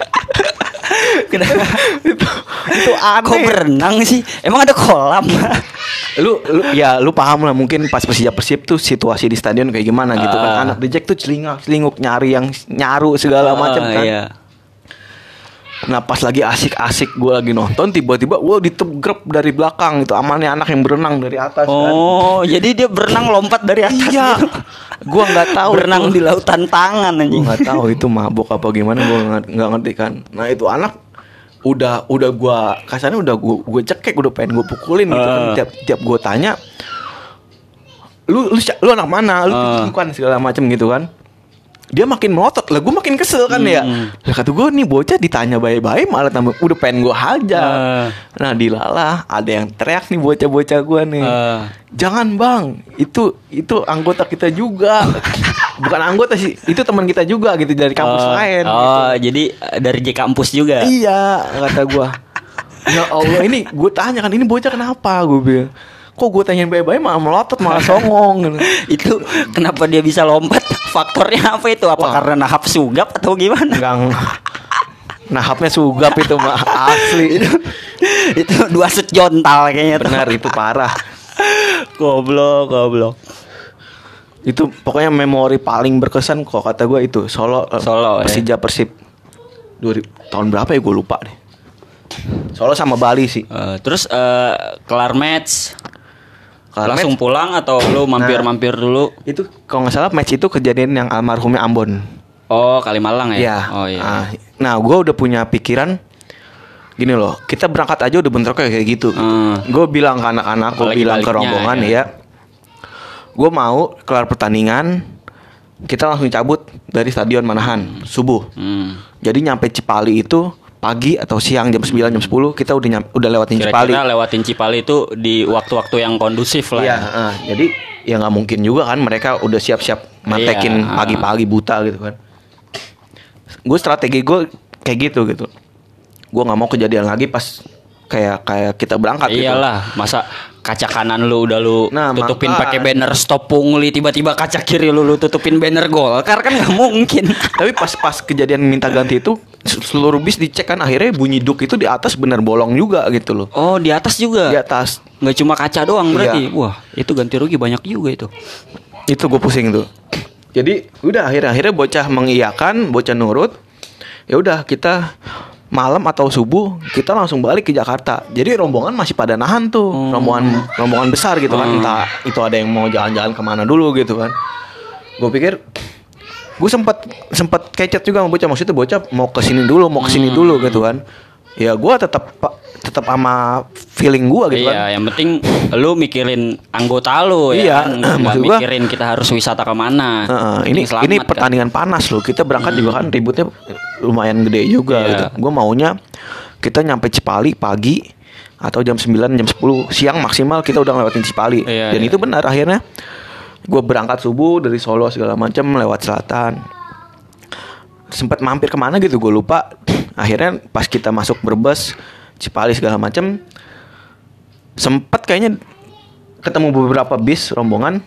Kenapa? itu itu aneh. Kok berenang sih? Emang ada kolam? lu, lu ya lu paham lah mungkin pas Persija Persib tuh situasi di stadion kayak gimana gitu kan. Ah. Anak reject tuh celingak celinguk nyari yang nyaru segala macam Oh, kan. Iya. Nah pas lagi asik-asik gue lagi nonton tiba-tiba gue ditegrep dari belakang itu amannya anak yang berenang dari atas kan. Oh, jadi dia berenang lompat dari atas. Iya. gitu. Gue nggak tahu berenang itu. di lautan tangan Gue anjing. nggak tahu itu mabuk apa gimana gue nggak ngerti kan. Nah itu anak udah udah gue kasarnya udah gue gue cekek udah pengen gue pukulin gitu kan. Ah. Tiap tiap gue tanya lu lu lu anak mana lu Ah. bukan segala macam gitu kan dia makin melotot lah gue makin kesel kan ya Hmm. lah kata gue nih bocah ditanya baik-baik malah tambah udah pengen gue hajar Ah. nah dilalah ada yang teriak nih bocah-bocah gue nih Ah. jangan bang itu itu anggota kita juga bukan anggota sih itu teman kita juga gitu dari kampus oh, lain Oh, jadi eh, dari J kampus juga. iya kata gue ya Allah ini gue tanya kan ini bocah kenapa gue bilang kok gue tanyain baik-baik malah melotot malah songong gitu. itu kenapa dia bisa lompat? Faktornya apa itu? Apa Wah. karena nahap sugap atau gimana? Gang nahapnya sugap itu mah asli itu dua set jontal kayaknya benar itu parah Goblok, goblok. Itu pokoknya memori paling berkesan kok kata gue itu Solo eh, Solo, ya. Persija Persib 2000 tahun berapa ya gue lupa deh Solo sama Bali sih Eh, terus eh, kelar match Kelar langsung pulang atau lu mampir-mampir dulu? itu kalau nggak salah match itu kejadian yang almarhumnya Ambon Oh, Kalimalang ya? Iya. Oh iya. Ah, Nah, gue udah punya pikiran gini loh, kita berangkat aja udah bentroknya kayak gitu. Hmm. Gue bilang ke anak-anak, gue bilang ke rombongan ya. ya, gue mau kelar pertandingan, kita langsung cabut dari stadion Manahan subuh. Hmm. Jadi nyampe Cipali itu pagi atau siang jam 9 jam 10 kita udah nyam- udah lewatin Cipali. Kira-kira lewatin Cipali itu di waktu-waktu yang kondusif lah. Iya, ya. ah, jadi ya nggak mungkin juga kan mereka udah siap-siap mantekin Iya, ah. pagi-pagi buta gitu kan. Gue strategi gue kayak gitu gitu. Gue nggak mau kejadian lagi pas kayak kayak kita berangkat gitu. Iyalah, masa kaca kanan lu udah lu Nah, tutupin pakai banner stop pungli tiba-tiba kaca kiri lu lu tutupin banner Golkar kan nggak mungkin. Tapi pas pas kejadian minta ganti itu seluruh bis dicek kan akhirnya bunyi duk itu di atas bener bolong juga gitu loh. Oh, di atas juga. Di atas Nggak cuma kaca doang berarti. Iya. Wah, itu ganti rugi banyak juga itu. itu gue pusing tuh. Jadi udah akhir akhirnya bocah mengiyakan, bocah nurut. Ya udah kita malam atau subuh kita langsung balik ke Jakarta. Jadi rombongan masih pada nahan tuh, rombongan rombongan besar gitu kan. Hmm. Entah itu ada yang mau jalan-jalan ke mana dulu gitu kan. Gue pikir gue sempat sempat kecet juga sama bocah maksudnya bocah mau ke sini dulu mau ke sini Hmm. dulu gitu kan ya gue tetap tetap sama feeling gue gitu kan iya, yang penting lu mikirin anggota lu Iya, ya kan. Maksud gua- mikirin kita harus wisata ke mana. Heeh, ini Penting selamat, ini kan. pertandingan panas loh. Kita berangkat juga kan ributnya lumayan gede juga Iya. gitu. Gue maunya kita nyampe Cipali pagi atau jam 9 jam 10 siang maksimal kita udah lewatin Cipali. Iya, Dan iya. itu benar akhirnya gue berangkat subuh dari Solo segala macam lewat selatan. Sempat mampir ke mana gitu gue lupa. Akhirnya pas kita masuk Brebes, Cipali segala macam sempet kayaknya ketemu beberapa bis rombongan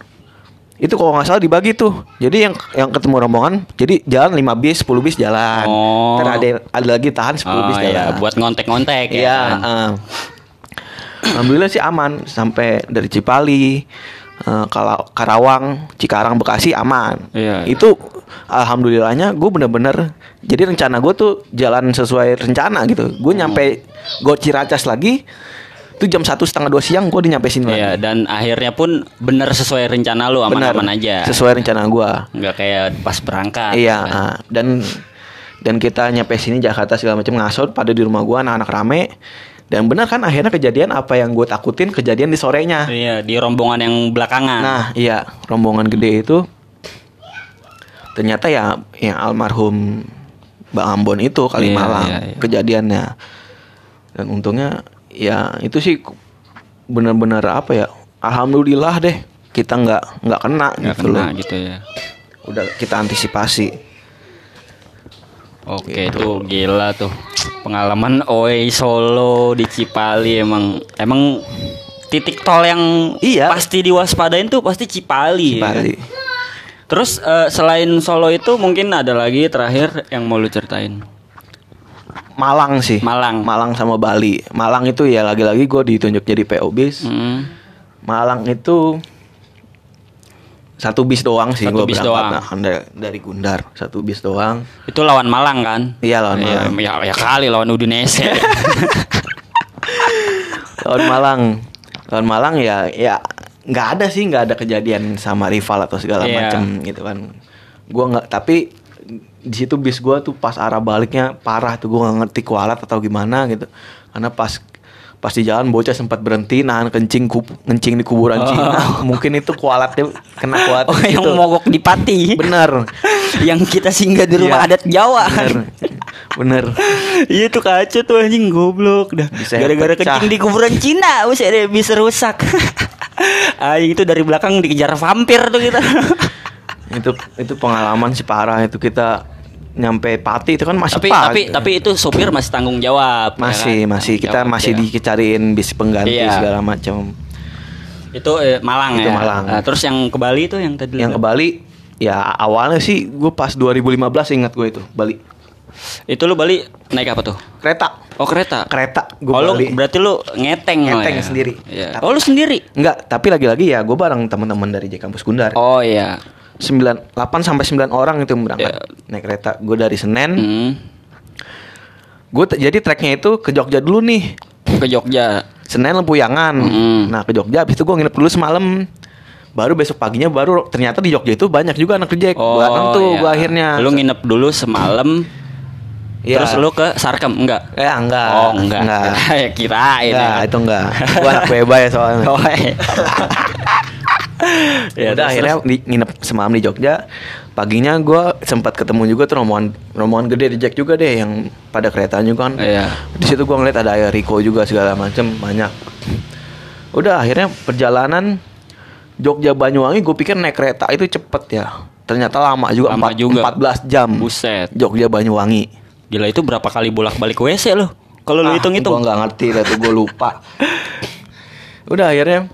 itu kalau nggak salah dibagi tuh jadi yang yang ketemu rombongan jadi jalan 5 bis 10 bis jalan Oh. Ntar ada ada lagi tahan 10 Oh bis iya, jalan buat ngontek-ngontek ya. Iya, kan? eh. alhamdulillah sih aman sampai dari Cipali kalau Karawang Cikarang Bekasi aman Iya, iya. itu alhamdulillahnya gue bener-bener jadi rencana gue tuh jalan sesuai rencana gitu gue Hmm. nyampe gue Ciracas lagi itu jam satu setengah dua siang gue nyampe sini lagi Iya, dan akhirnya pun bener sesuai rencana lu aman-aman aja. sesuai rencana gua Nggak kayak pas berangkat. iya kan. ah. dan dan kita nyampe sini Jakarta segala macam ngasut pada di rumah gua anak-anak rame dan benar kan akhirnya kejadian apa yang gue takutin kejadian di sorenya Iya, di rombongan yang belakangan. nah iya rombongan gede itu ternyata ya yang almarhum Bang Ambon itu kali Iya, Malang iya, iya. kejadiannya dan untungnya ya itu sih benar-benar apa ya alhamdulillah deh kita nggak nggak kena nggak gitu loh kena gitu ya. udah kita antisipasi Oke, Gitu. itu gila tuh. Pengalaman OE Solo di Cipali emang emang titik tol yang Iya. pasti diwaspadain tuh pasti Cipali. ya? Cipali. Terus eh, selain Solo itu mungkin ada lagi terakhir yang mau lu ceritain. Malang sih Malang. Malang sama Bali Malang itu ya lagi-lagi gue ditunjuk jadi PO bis Hmm. Malang itu satu bis doang sih Satu bis berangkat doang. Nah, dari, Gundar satu bis doang Itu lawan Malang kan? Iya, lawan Iya, Malang. Ya, ya kali lawan Udinese. lawan Malang lawan Malang ya ya nggak ada sih nggak ada kejadian sama rival atau segala Iya. macem gitu kan gua nggak tapi di situ bis gua tuh pas arah baliknya parah tuh gua nggak ngerti kualat atau gimana gitu karena pas pas di jalan bocah sempat berhenti nahan kencing kup, kencing di kuburan Oh. Cina mungkin itu kualatnya kena kualat oh, yang gitu. mogok di Pati. bener yang kita singgah di rumah Iya. adat Jawa. bener bener Iya tuh kacau tuh anjing goblok dah. Gara-gara kencing di kuburan Cina, buset deh bisa rusak. Anjing itu dari belakang dikejar vampir tuh kita. itu itu pengalaman sih parah itu kita nyampe Pati itu kan masih tapi pagi. tapi tapi itu supir masih tanggung jawab. ya masih kan? masih kita Jawab, masih ya. dicariin bis pengganti Iya. segala macam Itu eh, Malang Itu ya. Malang. Nah, terus yang ke Bali itu yang tadi yang ke Bali ya awalnya sih gue pas 2015 ingat gue itu Bali Itu lu Bali naik apa tuh? kereta Oh kereta. kereta gue oh, lu Bali berarti lu ngeteng Ngeteng ya? sendiri. Tapi- Oh lu sendiri? enggak tapi lagi-lagi ya gue bareng teman-teman dari J Kampus Gundar Oh iya. 9 8 sampai 9 orang itu yang berangkat Iya. naik kereta gue dari Senen Hmm. gue jadi treknya itu ke Jogja dulu nih Ke Jogja. Senen Lempuyangan. Mm. Nah ke Jogja, habis itu gue nginep dulu semalam. Baru besok paginya baru ternyata di Jogja itu banyak juga anak reject. Oh, Bareng tuh iya. gue akhirnya. Lu nginep dulu semalam. Iya. Terus lu ke Sarkem enggak? Eh enggak. Oh enggak. Enggak. Ya, Kirain. Enggak, ya. itu enggak. Gue anak beba ya soalnya. Oh, iya. Ya, Udah akhirnya di- nginep semalam di Jogja. Paginya gue sempat ketemu juga tuh rombongan rombongan gede di Jack juga deh yang pada kereta juga kan. Iya. Di situ gue ngeliat ada Rico juga segala macem banyak. Udah akhirnya perjalanan Jogja Banyuwangi gue pikir naik kereta itu cepet ya. Ternyata lama juga, Lama empat- juga. 14 jam. Buset. Jogja Banyuwangi. Gila itu berapa kali bolak-balik WC lu? Kalau lu Ah, hitung-hitung. Gue nggak ngerti lah tuh gue lupa. udah akhirnya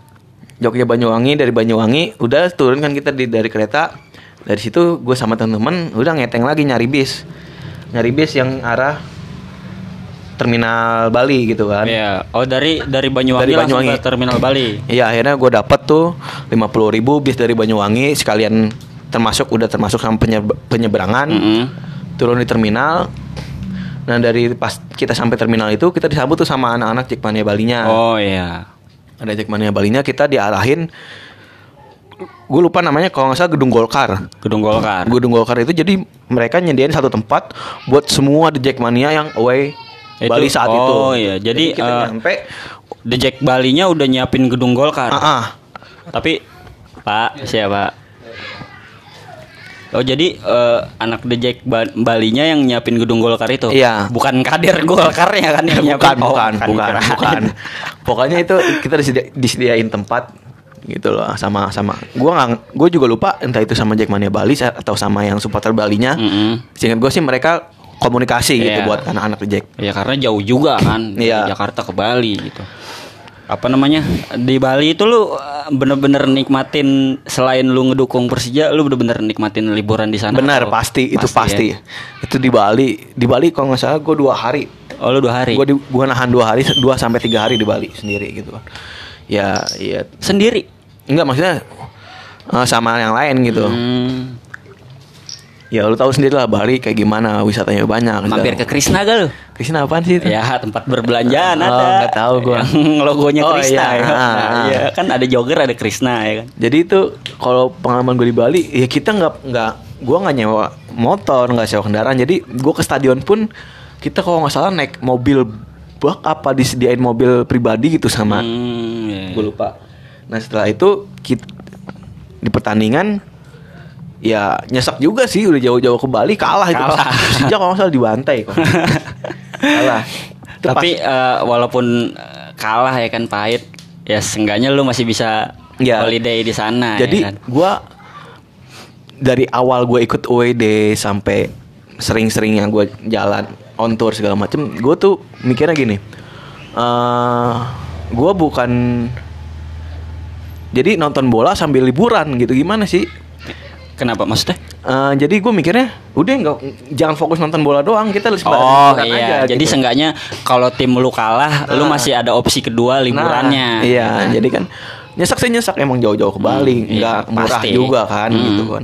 Jogja Banyuwangi dari Banyuwangi udah turun kan kita di, dari kereta. Dari situ gue sama temen-temen udah ngeteng lagi nyari bis. Nyari bis yang arah terminal Bali gitu kan. Iya. Oh dari dari Banyuwangi, Dari langsung Banyuwangi. ke Terminal Bali. Iya akhirnya gue dapet tuh 50 ribu bis dari Banyuwangi sekalian termasuk udah termasuk sama penye- penyeberangan Mm-mm. turun di terminal. Nah dari pas kita sampai terminal itu kita disambut tuh sama anak-anak Jackmania Balinya. Oh iya. Ada Jackmania Balinya kita diarahin. Gue lupa namanya kalau nggak salah gedung Golkar. Gedung Golkar. Gedung Golkar itu jadi mereka nyediain satu tempat buat semua The Jackmania yang away Itu- Bali saat itu. oh, iya. Jadi, kita eh, nyampe. The Jack Balinya udah nyiapin gedung Golkar. Ah, ah. Tapi Pak, siapa? Oh jadi eh, anak The Jack Ba- Balinya yang nyiapin gedung Golkar itu? Iya. Bukan kader Golkarnya kan yang bukan, nyiapin? Oh, bukan, bukan, bukan. Pokoknya itu kita disedi- disediain tempat gitu loh sama sama gua nggak gue juga lupa entah itu sama Jackmania Bali atau sama yang supporter Balinya Mm-mm. seingat gue sih mereka komunikasi gitu Iya. buat anak-anak The Jack Ya karena jauh juga kan dari Iya. Jakarta ke Bali gitu. Apa namanya? Di Bali itu lu uh, bener-bener nikmatin selain lu ngedukung Persija, lu bener-bener nikmatin liburan di sana. benar pasti itu pasti ya? itu di Bali di Bali kalau nggak salah gue dua hari Oh lu dua hari. gue gua nahan dua hari dua sampai tiga hari di Bali sendiri gitu kan ya ya Sendiri. enggak maksudnya eh, sama yang lain gitu Hmm. Ya lu tahu sendiri lah Bali kayak gimana wisatanya banyak Mampir ke Krisna gak lu? Krisna apaan sih itu? Ya tempat berbelanjaan Oh, ada. nggak tahu gua. Yang logonya Oh, Krisna iya. ya. Ah, Nah, ah. iya, kan ada jogger ada Krisna ya kan. Jadi itu kalau pengalaman gue di Bali, ya kita nggak nggak, gue nggak nyewa motor, nggak sewa kendaraan. Jadi gue ke stadion pun kita kalau nggak salah naik mobil bak apa disediain mobil pribadi gitu sama, Hmm, iya, iya. gue lupa. Nah setelah itu kita, di pertandingan ya nyesek juga sih udah jauh-jauh ke Bali kalah, itu Kalah. sejak kalau nggak salah dibantai kok. kalah. Itu Tapi pas- eh, walaupun eh, kalah ya kan pahit, ya seenggaknya lu masih bisa Ya. holiday di sana Jadi ya kan. gua dari awal gue ikut UED sampai sering-sering yang gue jalan on tour segala macem, gue tuh mikirnya gini, eh gue bukan jadi nonton bola sambil liburan gitu gimana sih? Kenapa maksudnya? Eh, jadi gue mikirnya udah nggak jangan fokus nonton bola doang kita sebatas Oh liburan iya, aja, jadi gitu. seenggaknya kalau tim lu kalah, lu Nah. masih ada opsi kedua liburannya. Nah, iya, jadi kan nyesek sih nyesek emang jauh-jauh ke Bali, Hmm, nggak iya, murah pasti. juga kan Hmm. gitu kan.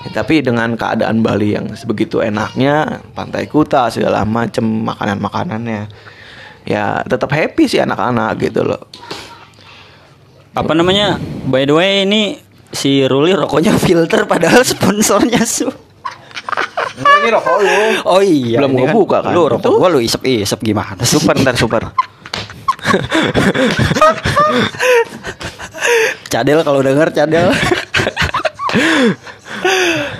Ya, tapi dengan keadaan Bali yang sebegitu enaknya, pantai Kuta segala macem makanan-makanannya, ya tetap happy sih anak-anak gitu loh. Apa namanya? By the way ini si Ruli rokoknya filter padahal sponsornya su. Ini rokok lu. Oh iya. Belum gua buka kan. Lu rokok gua lu isep-isep gimana sih? Super ntar super. Cadel kalau denger cadel.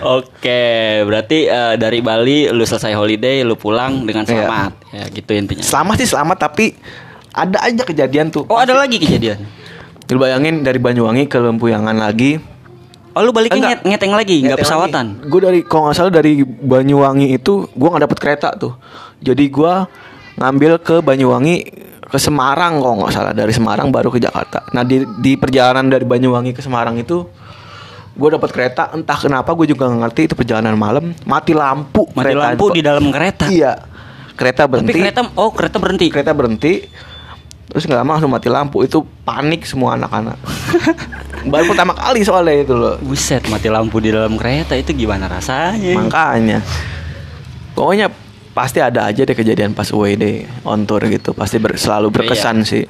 Oke, berarti eh, dari Bali lu selesai holiday, lu pulang dengan Iya. selamat. Ya, gitu intinya. Selamat sih selamat tapi ada aja kejadian tuh. Oh, ada lagi kejadian. Lu bayangin dari Banyuwangi ke Lempuyangan lagi. Oh, lu baliknya Enggak. nget ngeteng lagi, nggak pesawatan. Gue dari kalau nggak salah dari Banyuwangi itu gue nggak dapet kereta tuh. Jadi gue ngambil ke Banyuwangi ke Semarang kalau nggak salah dari Semarang baru ke Jakarta. Nah di di perjalanan dari Banyuwangi ke Semarang itu gue dapet kereta entah kenapa gue juga nggak ngerti itu perjalanan malam mati lampu Mati kereta. lampu di dalam kereta. iya kereta Tapi berhenti kereta oh kereta berhenti. kereta berhenti terus nggak lama langsung mati lampu. Itu panik semua anak-anak. Baru pertama kali soalnya itu loh. Buset, mati lampu di dalam kereta itu gimana rasanya? Makanya. Pokoknya pasti ada aja deh kejadian pas UWD on tour gitu. Pasti ber- selalu berkesan sih.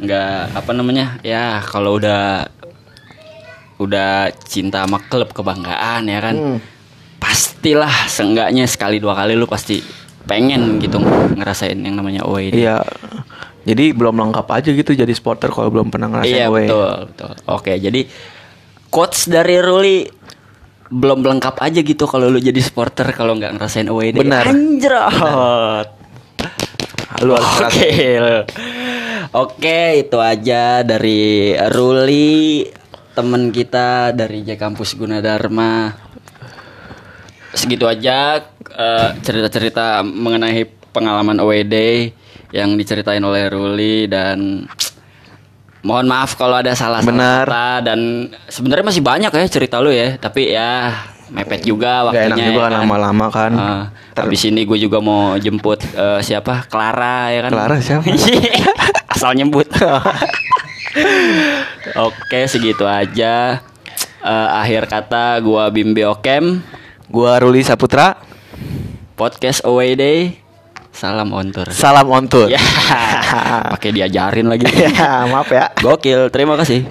Nggak apa namanya? Ya kalau udah udah cinta sama klub kebanggaan ya kan? Hmm. pastilah seenggaknya sekali dua kali lu pasti pengen gitu ngerasain yang namanya away day. Iya Jadi belum lengkap aja gitu jadi supporter kalau belum pernah ngerasain iya away. betul betul. Oke jadi quotes dari Ruli belum lengkap aja gitu kalau lu jadi supporter kalau nggak ngerasain away day. Benar. anjrot. Lu harus Oke, oke itu aja dari Ruli teman kita dari J Kampus Gunadarma. Segitu aja eh, cerita-cerita mengenai pengalaman away day yang diceritain oleh Ruli dan mohon maaf kalau ada salah Benar. kata dan sebenarnya masih banyak ya cerita lu ya, tapi ya mepet juga Gak waktunya. enak juga ya kan lama-lama kan. Ah, Ter- habis ini gue juga mau jemput eh, siapa? Clara ya kan? Clara siapa? asal nyebut. Oke segitu aja. Eh, akhir kata gua Bimbi Okem. Gua Ruli Saputra. Podcast away day salam on tour. Salam on tour. Ya. Pakai diajarin lagi. Ya maaf ya. Gokil terima kasih